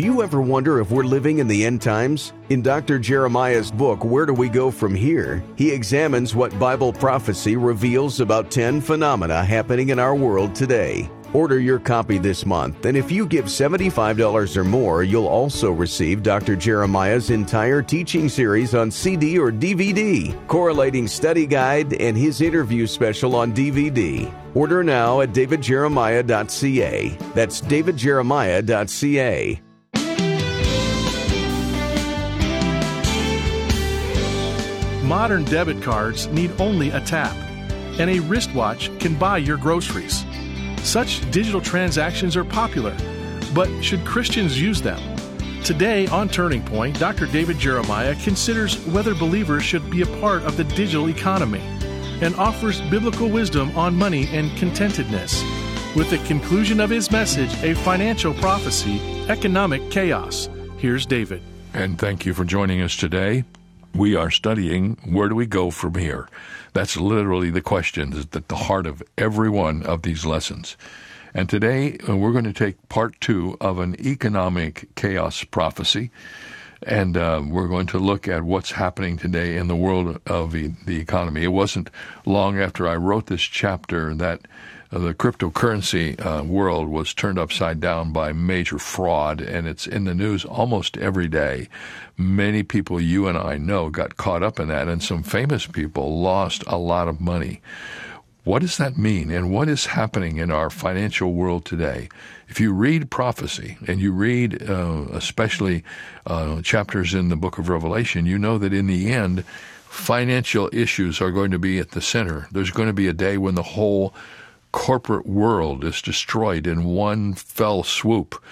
Do you ever wonder if we're living in the end times? In Dr. Jeremiah's book, Where Do We Go From Here? he examines what Bible prophecy reveals about 10 phenomena happening in our world today. Order your copy this month, and if you give $75 or more, you'll also receive Dr. Jeremiah's entire teaching series on CD or DVD, correlating study guide, and his interview special on DVD. Order now at davidjeremiah.ca. That's davidjeremiah.ca. Modern debit cards need only a tap, and a wristwatch can buy your groceries. Such digital transactions are popular, but should Christians use them? Today on Turning Point, Dr. David Jeremiah considers whether believers should be a part of the digital economy and offers biblical wisdom on money and contentedness. With the conclusion of his message, A Financial Prophecy Economic Chaos. Here's David. And thank you for joining us today. We are studying where do we go from here? That's literally the question that's at the heart of every one of these lessons. And today uh, we're going to take part two of an economic chaos prophecy. And uh, we're going to look at what's happening today in the world of the, the economy. It wasn't long after I wrote this chapter that the cryptocurrency uh, world was turned upside down by major fraud, and it's in the news almost every day. Many people you and I know got caught up in that, and some famous people lost a lot of money. What does that mean, and what is happening in our financial world today? If you read prophecy and you read uh, especially uh, chapters in the book of Revelation, you know that in the end, financial issues are going to be at the center. There's going to be a day when the whole corporate world is destroyed in one fell swoop.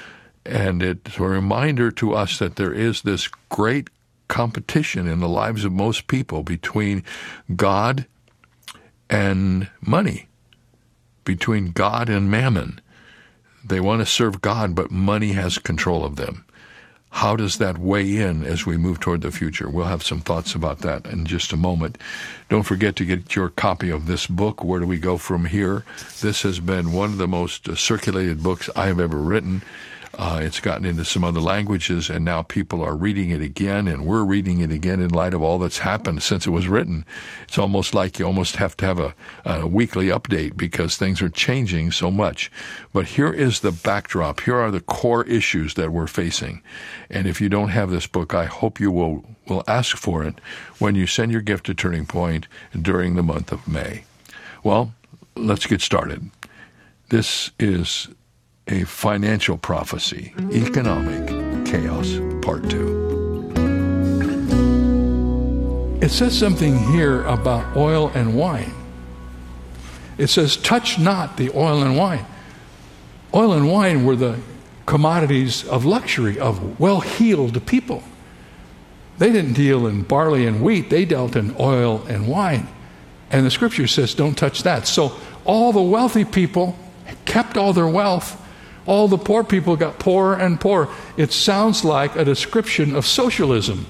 And it's a reminder to us that there is this great competition in the lives of most people between God and money, between God and mammon. They want to serve God, but money has control of them. How does that weigh in as we move toward the future? We'll have some thoughts about that in just a moment. Don't forget to get your copy of this book, Where Do We Go From Here? This has been one of the most circulated books I have ever written. Uh, it's gotten into some other languages, and now people are reading it again, and we're reading it again in light of all that's happened since it was written. It's almost like you almost have to have a, a weekly update because things are changing so much. But here is the backdrop. Here are the core issues that we're facing. And if you don't have this book, I hope you will, will ask for it when you send your gift to Turning Point during the month of May. Well, let's get started. This is a financial prophecy, economic chaos, part two. It says something here about oil and wine. It says, touch not the oil and wine. Oil and wine were the commodities of luxury, of well heeled people. They didn't deal in barley and wheat, they dealt in oil and wine. And the scripture says, don't touch that. So all the wealthy people kept all their wealth all the poor people got poorer and poorer. It sounds like a description of socialism.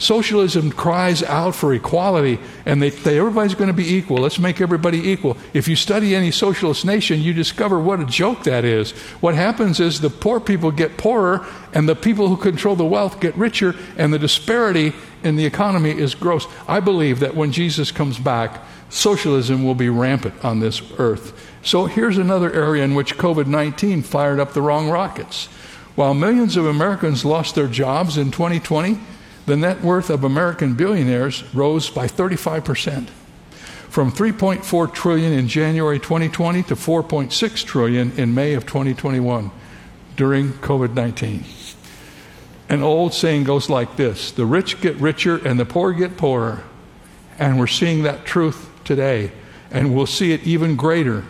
Socialism cries out for equality, and they, they, everybody's going to be equal. Let's make everybody equal. If you study any socialist nation, you discover what a joke that is. What happens is the poor people get poorer, and the people who control the wealth get richer, and the disparity in the economy is gross. I believe that when Jesus comes back, socialism will be rampant on this earth. So here's another area in which COVID 19 fired up the wrong rockets. While millions of Americans lost their jobs in 2020, the net worth of American billionaires rose by 35%, from 3.4 trillion in January 2020 to 4.6 trillion in May of 2021 during COVID-19. An old saying goes like this, the rich get richer and the poor get poorer. And we're seeing that truth today, and we'll see it even greater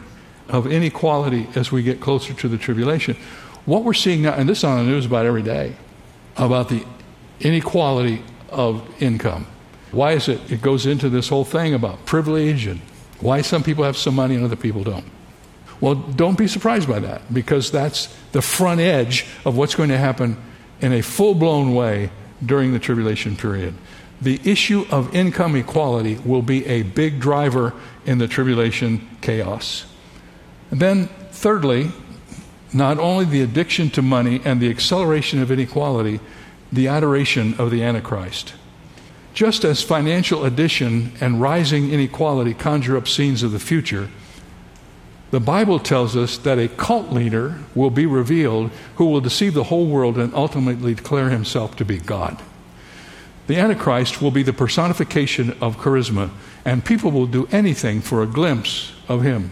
of inequality as we get closer to the tribulation. What we're seeing now, and this is on the news about every day, about the inequality of income. Why is it? It goes into this whole thing about privilege and why some people have some money and other people don't. Well, don't be surprised by that because that's the front edge of what's going to happen in a full blown way during the tribulation period. The issue of income equality will be a big driver in the tribulation chaos. And then, thirdly, not only the addiction to money and the acceleration of inequality, the adoration of the Antichrist. Just as financial addition and rising inequality conjure up scenes of the future, the Bible tells us that a cult leader will be revealed who will deceive the whole world and ultimately declare himself to be God. The Antichrist will be the personification of charisma, and people will do anything for a glimpse of him.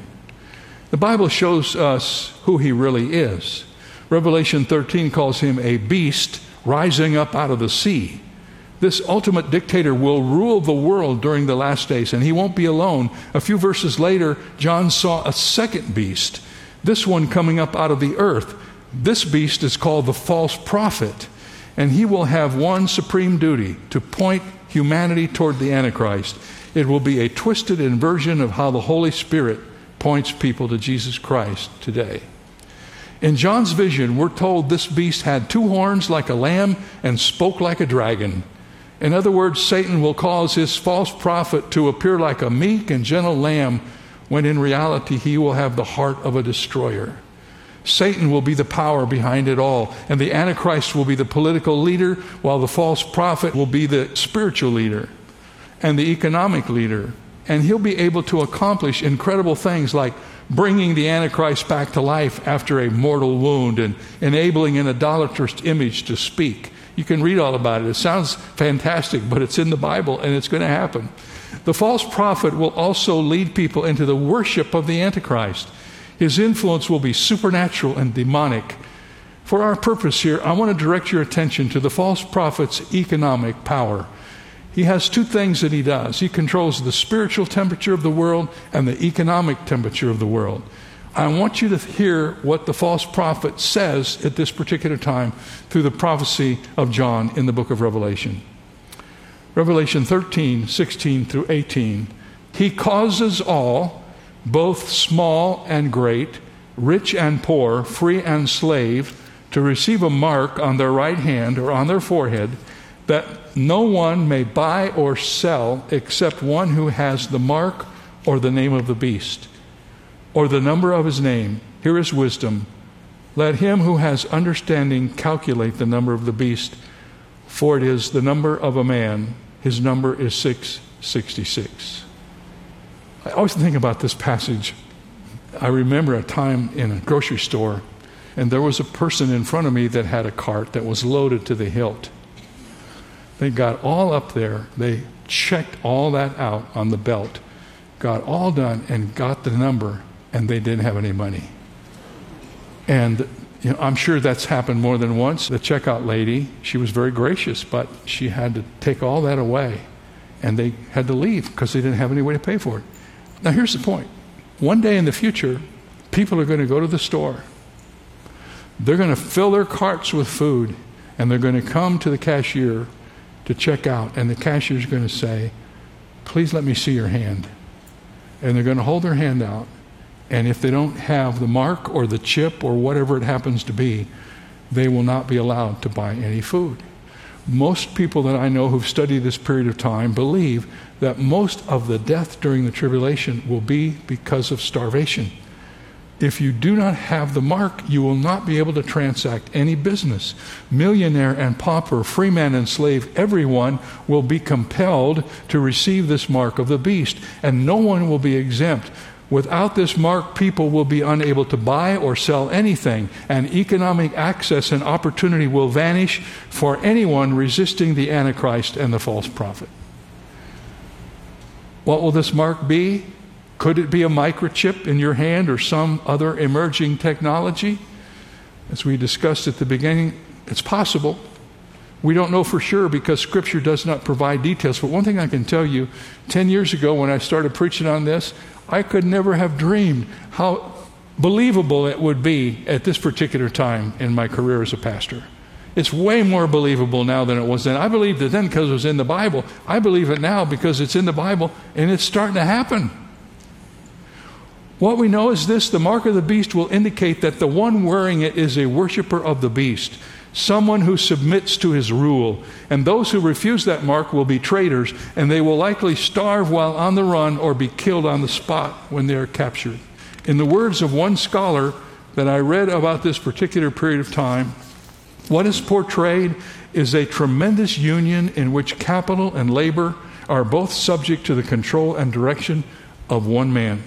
The Bible shows us who he really is. Revelation 13 calls him a beast rising up out of the sea. This ultimate dictator will rule the world during the last days, and he won't be alone. A few verses later, John saw a second beast, this one coming up out of the earth. This beast is called the false prophet, and he will have one supreme duty to point humanity toward the Antichrist. It will be a twisted inversion of how the Holy Spirit points people to Jesus Christ today. In John's vision, we're told this beast had two horns like a lamb and spoke like a dragon. In other words, Satan will cause his false prophet to appear like a meek and gentle lamb when in reality he will have the heart of a destroyer. Satan will be the power behind it all, and the Antichrist will be the political leader, while the false prophet will be the spiritual leader and the economic leader. And he'll be able to accomplish incredible things like bringing the Antichrist back to life after a mortal wound and enabling an idolatrous image to speak you can read all about it. It sounds fantastic, but it's in the Bible and it's going to happen. The false prophet will also lead people into the worship of the Antichrist. His influence will be supernatural and demonic. For our purpose here, I want to direct your attention to the false prophet's economic power. He has two things that he does he controls the spiritual temperature of the world and the economic temperature of the world. I want you to hear what the false prophet says at this particular time through the prophecy of John in the book of Revelation. Revelation 13, 16 through 18. He causes all, both small and great, rich and poor, free and slave, to receive a mark on their right hand or on their forehead, that no one may buy or sell except one who has the mark or the name of the beast or the number of his name. Here is wisdom. Let him who has understanding calculate the number of the beast, for it is the number of a man. His number is 666. I always think about this passage. I remember a time in a grocery store, and there was a person in front of me that had a cart that was loaded to the hilt. They got all up there, they checked all that out on the belt, got all done, and got the number and they didn't have any money. And you know, I'm sure that's happened more than once. The checkout lady, she was very gracious, but she had to take all that away. And they had to leave because they didn't have any way to pay for it. Now, here's the point one day in the future, people are going to go to the store. They're going to fill their carts with food, and they're going to come to the cashier to check out. And the cashier is going to say, Please let me see your hand. And they're going to hold their hand out, and if they don't have the mark or the chip or whatever it happens to be, they will not be allowed to buy any food. Most people that I know who've studied this period of time believe that most of the death during the tribulation will be because of starvation. If you do not have the mark, you will not be able to transact any business. Millionaire and pauper, free man and slave, everyone will be compelled to receive this mark of the beast, and no one will be exempt. Without this mark, people will be unable to buy or sell anything, and economic access and opportunity will vanish for anyone resisting the Antichrist and the false prophet. What will this mark be? Could it be a microchip in your hand or some other emerging technology? As we discussed at the beginning, it's possible. We don't know for sure because Scripture does not provide details. But one thing I can tell you 10 years ago when I started preaching on this, I could never have dreamed how believable it would be at this particular time in my career as a pastor. It's way more believable now than it was then. I believed it then because it was in the Bible. I believe it now because it's in the Bible and it's starting to happen. What we know is this the mark of the beast will indicate that the one wearing it is a worshiper of the beast someone who submits to his rule. And those who refuse that mark will be traitors, and they will likely starve while on the run or be killed on the spot when they are captured. In the words of one scholar, that I read about this particular period of time, what is portrayed is a tremendous union in which capital and labor are both subject to the control and direction of one man.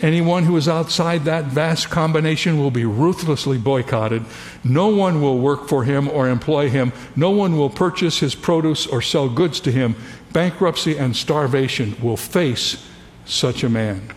Anyone who is outside that vast combination will be ruthlessly boycotted. No one will work for him or employ him. No one will purchase his produce or sell goods to him. Bankruptcy and starvation will face such a man.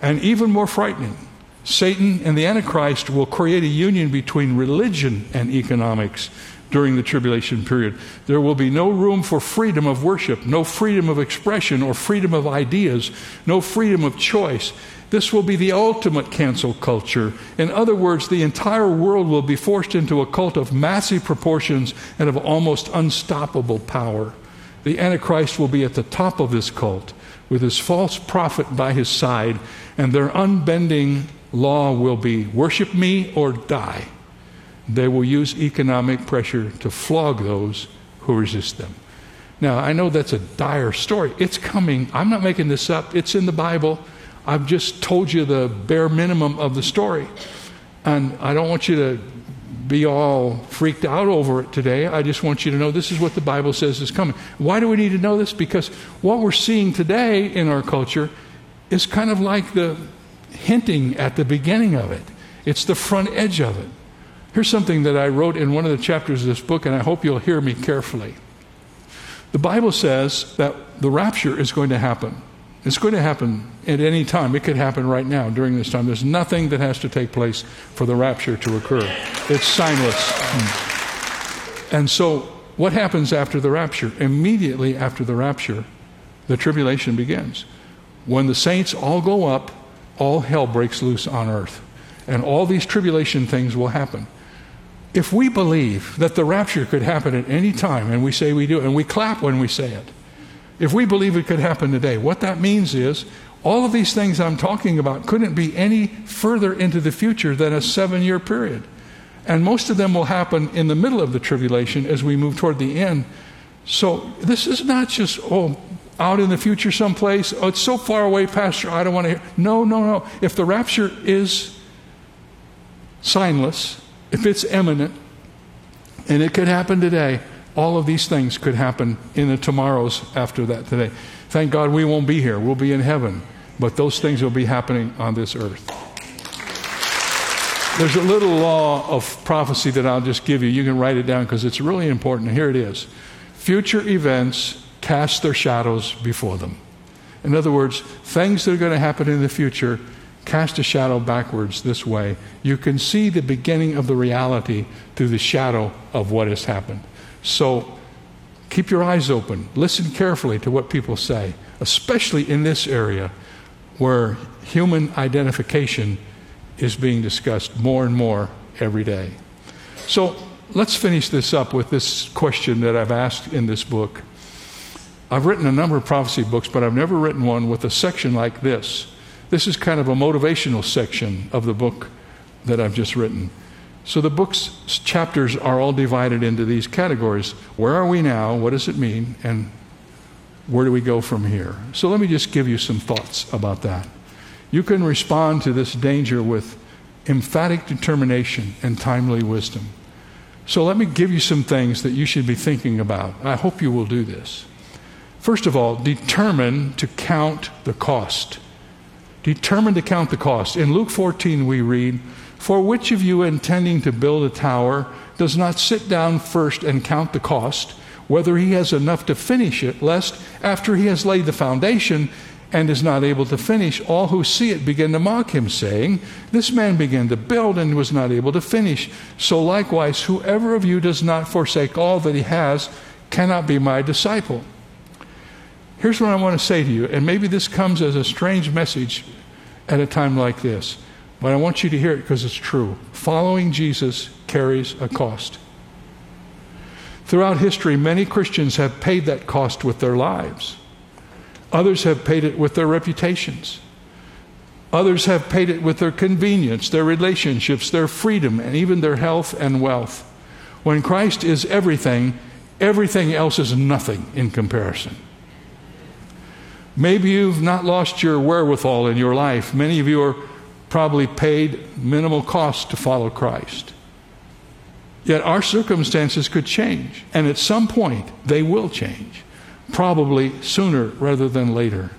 And even more frightening, Satan and the Antichrist will create a union between religion and economics during the tribulation period. There will be no room for freedom of worship, no freedom of expression or freedom of ideas, no freedom of choice. This will be the ultimate cancel culture. In other words, the entire world will be forced into a cult of massive proportions and of almost unstoppable power. The Antichrist will be at the top of this cult with his false prophet by his side, and their unbending law will be worship me or die they will use economic pressure to flog those who resist them. Now, I know that's a dire story. It's coming. I'm not making this up, it's in the Bible. I've just told you the bare minimum of the story. And I don't want you to be all freaked out over it today. I just want you to know this is what the Bible says is coming. Why do we need to know this? Because what we're seeing today in our culture is kind of like the hinting at the beginning of it, it's the front edge of it. Here's something that I wrote in one of the chapters of this book, and I hope you'll hear me carefully. The Bible says that the rapture is going to happen. It's going to happen at any time. It could happen right now during this time. There's nothing that has to take place for the rapture to occur. It's signless. And so, what happens after the rapture? Immediately after the rapture, the tribulation begins. When the saints all go up, all hell breaks loose on earth. And all these tribulation things will happen. If we believe that the rapture could happen at any time, and we say we do, and we clap when we say it, if we believe it could happen today, what that means is all of these things I'm talking about couldn't be any further into the future than a seven year period. And most of them will happen in the middle of the tribulation as we move toward the end. So this is not just, oh, out in the future someplace. Oh, it's so far away, Pastor, I don't want to hear. No, no, no. If the rapture is signless, if it's imminent, and it could happen today, all of these things could happen in the tomorrows after that today. Thank God we won't be here. We'll be in heaven. But those things will be happening on this earth. There's a little law of prophecy that I'll just give you. You can write it down because it's really important. Here it is Future events cast their shadows before them. In other words, things that are going to happen in the future cast a shadow backwards this way, you can see the beginning of the reality through the shadow of what has happened. So keep your eyes open. Listen carefully to what people say, especially in this area where human identification is being discussed more and more every day. So let's finish this up with this question that I've asked in this book. I've written a number of prophecy books, but I've never written one with a section like this this is kind of a motivational section of the book that I've just written. So the book's chapters are all divided into these categories. Where are we now? What does it mean? And where do we go from here? So let me just give you some thoughts about that. You can respond to this danger with emphatic determination and timely wisdom. So let me give you some things that you should be thinking about. I hope you will do this. First of all, determine to count the cost determined to count the cost. In Luke 14, we read, For which of you intending to build a tower does not sit down first and count the cost, whether he has enough to finish it, lest after he has laid the foundation and is not able to finish, all who see it begin to mock him, saying, This man began to build and was not able to finish. So likewise, whoever of you does not forsake all that he has cannot be my disciple. Here's what I want to say to you, and maybe this comes as a strange message at a time like this, but I want you to hear it because it's true. Following Jesus carries a cost. Throughout history, many Christians have paid that cost with their lives. Others have paid it with their reputations. Others have paid it with their convenience, their relationships, their freedom, and even their health and wealth. When Christ is everything, everything else is nothing in comparison. Maybe you've not lost your wherewithal in your life. Many of you are probably paid minimal cost to follow Christ. Yet our circumstances could change, and at some point they will change, probably sooner rather than later.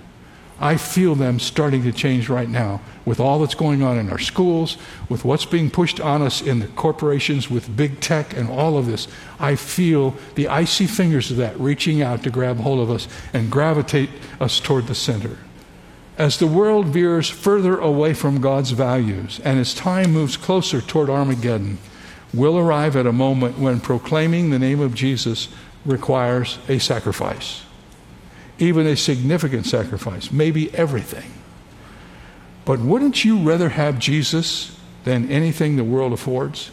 I feel them starting to change right now with all that's going on in our schools, with what's being pushed on us in the corporations, with big tech and all of this. I feel the icy fingers of that reaching out to grab hold of us and gravitate us toward the center. As the world veers further away from God's values and as time moves closer toward Armageddon, we'll arrive at a moment when proclaiming the name of Jesus requires a sacrifice even a significant sacrifice, maybe everything. But wouldn't you rather have Jesus than anything the world affords?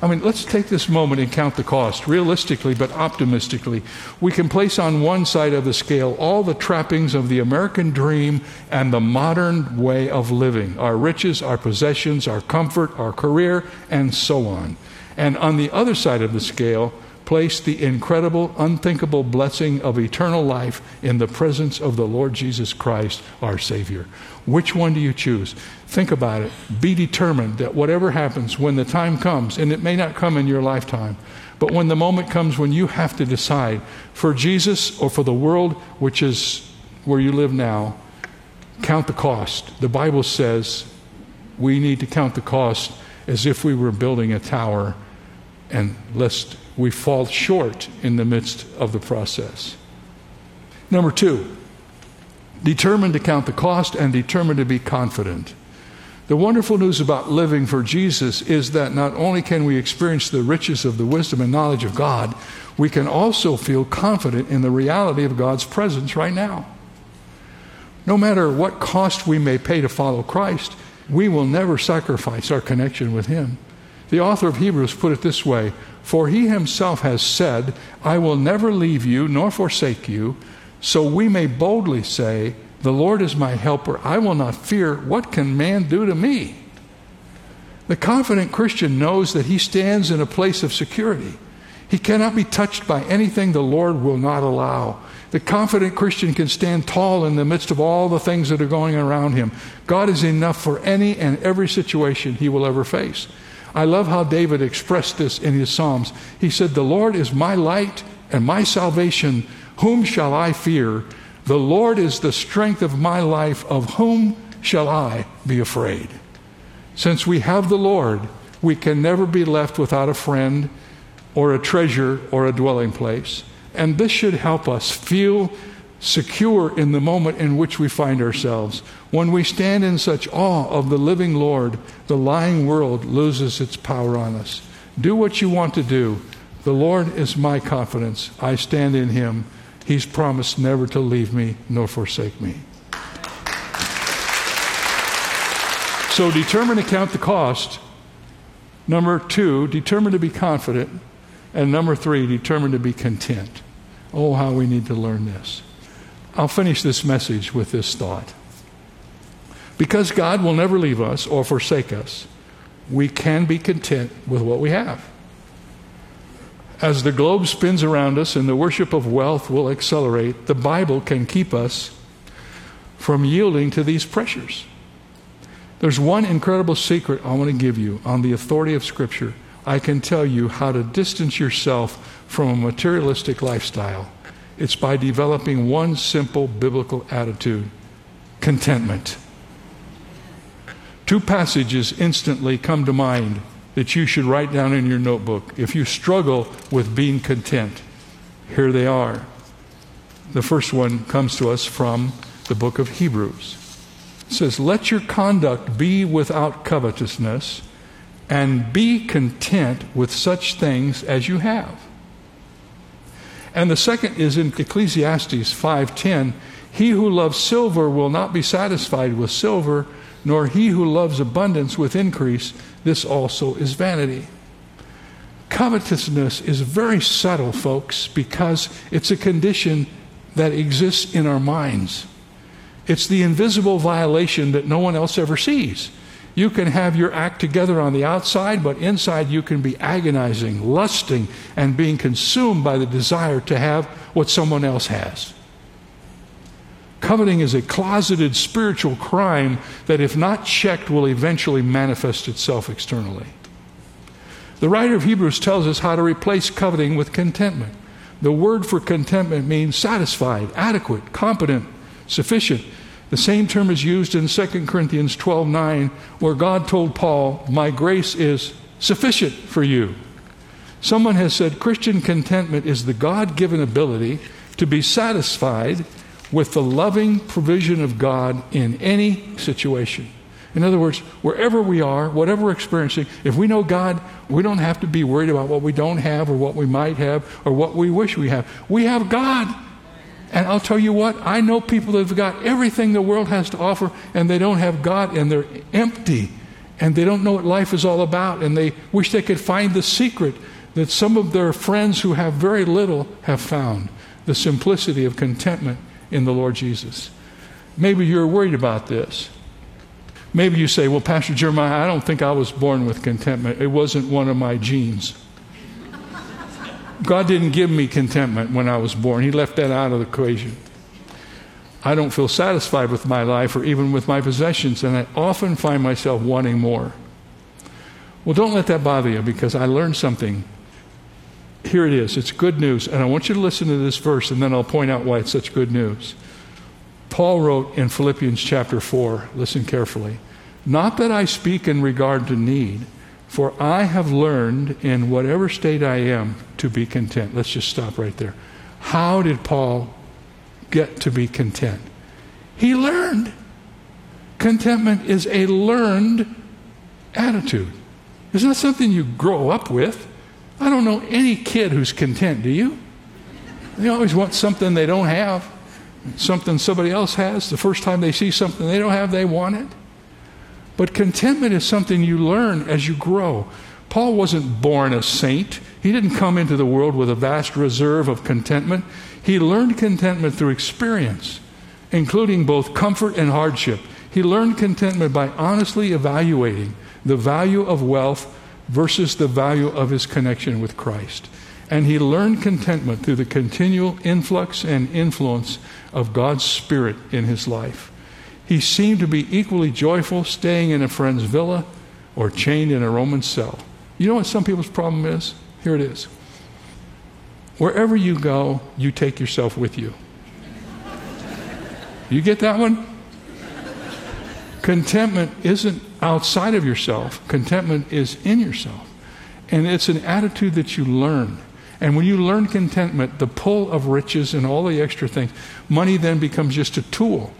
I mean, let's take this moment and count the cost, realistically but optimistically. We can place on one side of the scale all the trappings of the American dream and the modern way of living our riches, our possessions, our comfort, our career, and so on. And on the other side of the scale, place the incredible, unthinkable blessing of eternal life in the presence of the Lord Jesus Christ, our Savior. Which one do you choose? Think about it. Be determined that whatever happens, when the time comes, and it may not come in your lifetime, but when the moment comes when you have to decide for Jesus or for the world, which is where you live now, count the cost. The Bible says we need to count the cost as if we were building a tower and lest we fall short in the midst of the process. Number two, determined to count the cost and determined to be confident. The wonderful news about living for Jesus is that not only can we experience the riches of the wisdom and knowledge of God, we can also feel confident in the reality of God's presence right now. No matter what cost we may pay to follow Christ, we will never sacrifice our connection with Him. The author of Hebrews put it this way For he himself has said, I will never leave you nor forsake you. So we may boldly say, The Lord is my helper. I will not fear. What can man do to me? The confident Christian knows that he stands in a place of security. He cannot be touched by anything the Lord will not allow. The confident Christian can stand tall in the midst of all the things that are going around him. God is enough for any and every situation he will ever face. I love how David expressed this in his Psalms. He said, The Lord is my light and my salvation. Whom shall I fear? The Lord is the strength of my life. Of whom shall I be afraid? Since we have the Lord, we can never be left without a friend or a treasure or a dwelling place. And this should help us feel secure in the moment in which we find ourselves. When we stand in such awe of the living Lord, the lying world loses its power on us. Do what you want to do. The Lord is my confidence. I stand in Him. He's promised never to leave me nor forsake me. So determine to count the cost. Number two, determine to be confident. And number three, determine to be content. Oh, how we need to learn this. I'll finish this message with this thought. Because God will never leave us or forsake us, we can be content with what we have. As the globe spins around us and the worship of wealth will accelerate, the Bible can keep us from yielding to these pressures. There's one incredible secret I want to give you on the authority of Scripture. I can tell you how to distance yourself from a materialistic lifestyle it's by developing one simple biblical attitude contentment. Two passages instantly come to mind that you should write down in your notebook if you struggle with being content. Here they are. The first one comes to us from the book of Hebrews. It says, Let your conduct be without covetousness, and be content with such things as you have. And the second is in Ecclesiastes 5:10, he who loves silver will not be satisfied with silver, nor he who loves abundance with increase. This also is vanity. Covetousness is very subtle, folks, because it's a condition that exists in our minds. It's the invisible violation that no one else ever sees. You can have your act together on the outside, but inside you can be agonizing, lusting, and being consumed by the desire to have what someone else has. Coveting is a closeted spiritual crime that, if not checked, will eventually manifest itself externally. The writer of Hebrews tells us how to replace coveting with contentment. The word for contentment means satisfied, adequate, competent, sufficient. The same term is used in 2 Corinthians 12:9 where God told Paul, "My grace is sufficient for you." Someone has said Christian contentment is the God-given ability to be satisfied with the loving provision of God in any situation. In other words, wherever we are, whatever we're experiencing, if we know God, we don't have to be worried about what we don't have or what we might have or what we wish we have. We have God. And I'll tell you what, I know people that have got everything the world has to offer and they don't have God and they're empty and they don't know what life is all about and they wish they could find the secret that some of their friends who have very little have found the simplicity of contentment in the Lord Jesus. Maybe you're worried about this. Maybe you say, Well, Pastor Jeremiah, I don't think I was born with contentment. It wasn't one of my genes. God didn't give me contentment when I was born, He left that out of the equation. I don't feel satisfied with my life or even with my possessions, and I often find myself wanting more. Well, don't let that bother you because I learned something. Here it is. It's good news. And I want you to listen to this verse, and then I'll point out why it's such good news. Paul wrote in Philippians chapter 4, listen carefully, not that I speak in regard to need, for I have learned in whatever state I am to be content. Let's just stop right there. How did Paul get to be content? He learned. Contentment is a learned attitude. It's not something you grow up with. I don't know any kid who's content, do you? They always want something they don't have something somebody else has. The first time they see something they don't have, they want it. But contentment is something you learn as you grow. Paul wasn't born a saint. He didn't come into the world with a vast reserve of contentment. He learned contentment through experience, including both comfort and hardship. He learned contentment by honestly evaluating the value of wealth versus the value of his connection with Christ. And he learned contentment through the continual influx and influence of God's Spirit in his life. He seemed to be equally joyful staying in a friend's villa or chained in a Roman cell. You know what some people's problem is? Here it is. Wherever you go, you take yourself with you. You get that one? Contentment isn't outside of yourself, contentment is in yourself. And it's an attitude that you learn. And when you learn contentment, the pull of riches and all the extra things, money then becomes just a tool.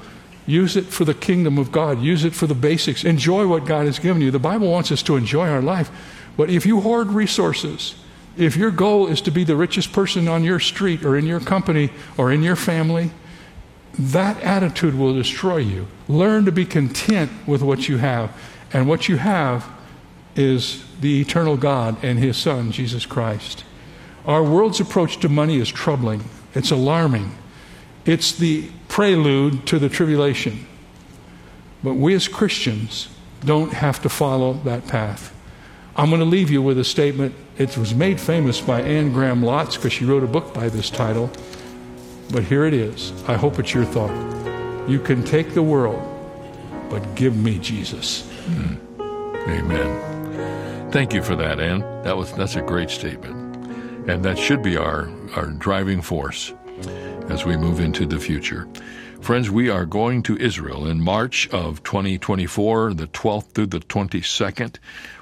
Use it for the kingdom of God. Use it for the basics. Enjoy what God has given you. The Bible wants us to enjoy our life. But if you hoard resources, if your goal is to be the richest person on your street or in your company or in your family, that attitude will destroy you. Learn to be content with what you have. And what you have is the eternal God and His Son, Jesus Christ. Our world's approach to money is troubling, it's alarming. It's the prelude to the tribulation. But we as Christians don't have to follow that path. I'm going to leave you with a statement. It was made famous by Anne Graham Lotz because she wrote a book by this title. But here it is. I hope it's your thought. You can take the world, but give me Jesus. Mm. Amen. Thank you for that, Anne. That was that's a great statement. And that should be our, our driving force as we move into the future. Friends, we are going to Israel in March of 2024, the 12th through the 22nd.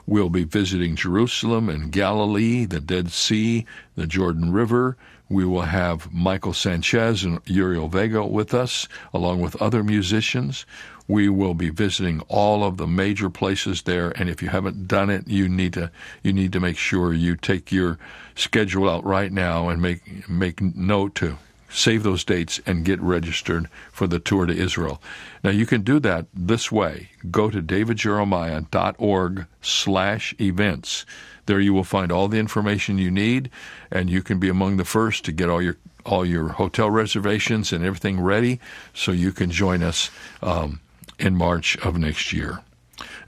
We'll be visiting Jerusalem and Galilee, the Dead Sea, the Jordan River. We will have Michael Sanchez and Uriel Vega with us, along with other musicians. We will be visiting all of the major places there, and if you haven't done it, you need to you need to make sure you take your schedule out right now and make make note to save those dates and get registered for the tour to Israel. Now you can do that this way. Go to davidjeremiah.org slash events. There you will find all the information you need, and you can be among the first to get all your all your hotel reservations and everything ready, so you can join us um, in March of next year.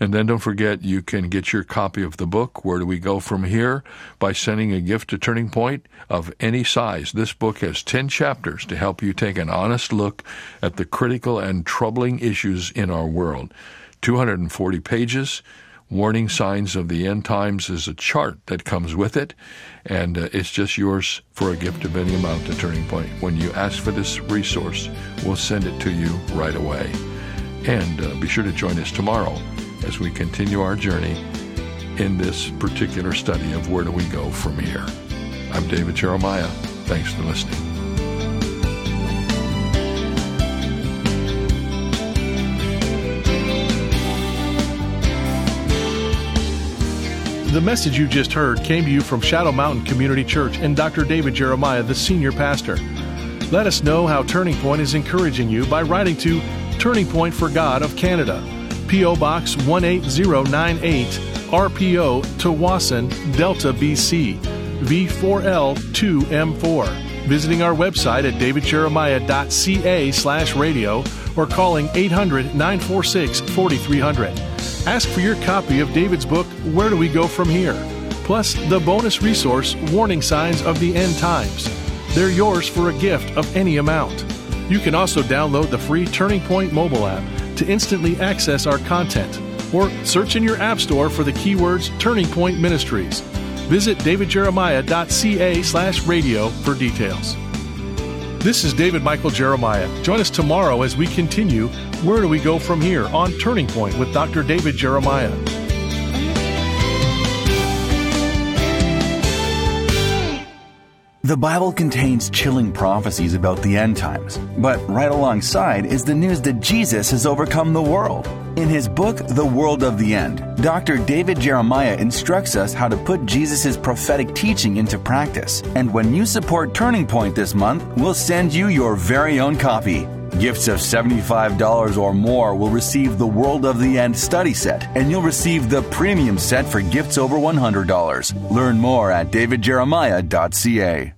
And then don't forget, you can get your copy of the book, Where Do We Go From Here, by sending a gift to Turning Point of any size. This book has 10 chapters to help you take an honest look at the critical and troubling issues in our world. 240 pages. Warning Signs of the End Times is a chart that comes with it, and uh, it's just yours for a gift of any amount to Turning Point. When you ask for this resource, we'll send it to you right away. And uh, be sure to join us tomorrow as we continue our journey in this particular study of where do we go from here. I'm David Jeremiah. Thanks for listening. The message you just heard came to you from Shadow Mountain Community Church and Dr. David Jeremiah, the senior pastor. Let us know how Turning Point is encouraging you by writing to Turning Point for God of Canada, P.O. Box 18098, RPO, Tsawwassen, Delta, BC, V4L2M4. Visiting our website at davidjeremiah.ca slash radio or calling 800 946 4300. Ask for your copy of David's book, Where Do We Go From Here? Plus the bonus resource, Warning Signs of the End Times. They're yours for a gift of any amount. You can also download the free Turning Point mobile app to instantly access our content or search in your app store for the keywords Turning Point Ministries. Visit davidjeremiah.ca slash radio for details. This is David Michael Jeremiah. Join us tomorrow as we continue Where Do We Go From Here on Turning Point with Dr. David Jeremiah. The Bible contains chilling prophecies about the end times, but right alongside is the news that Jesus has overcome the world. In his book, The World of the End, Dr. David Jeremiah instructs us how to put Jesus' prophetic teaching into practice. And when you support Turning Point this month, we'll send you your very own copy. Gifts of $75 or more will receive the World of the End study set, and you'll receive the premium set for gifts over $100. Learn more at davidjeremiah.ca.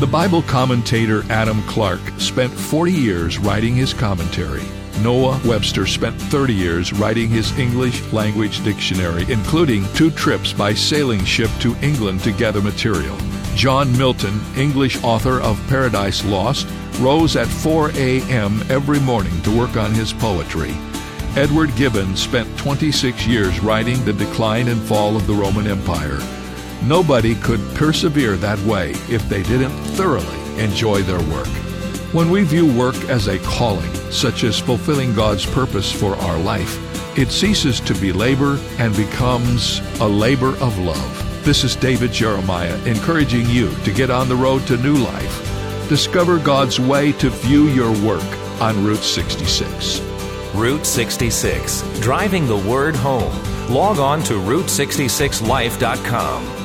The Bible commentator Adam Clarke spent 40 years writing his commentary. Noah Webster spent 30 years writing his English language dictionary, including two trips by sailing ship to England to gather material. John Milton, English author of Paradise Lost, rose at 4 a.m. every morning to work on his poetry. Edward Gibbon spent 26 years writing the decline and fall of the Roman Empire. Nobody could persevere that way if they didn't thoroughly enjoy their work. When we view work as a calling, such as fulfilling God's purpose for our life, it ceases to be labor and becomes a labor of love. This is David Jeremiah encouraging you to get on the road to new life. Discover God's way to view your work on Route 66. Route 66, driving the word home. Log on to Route66Life.com.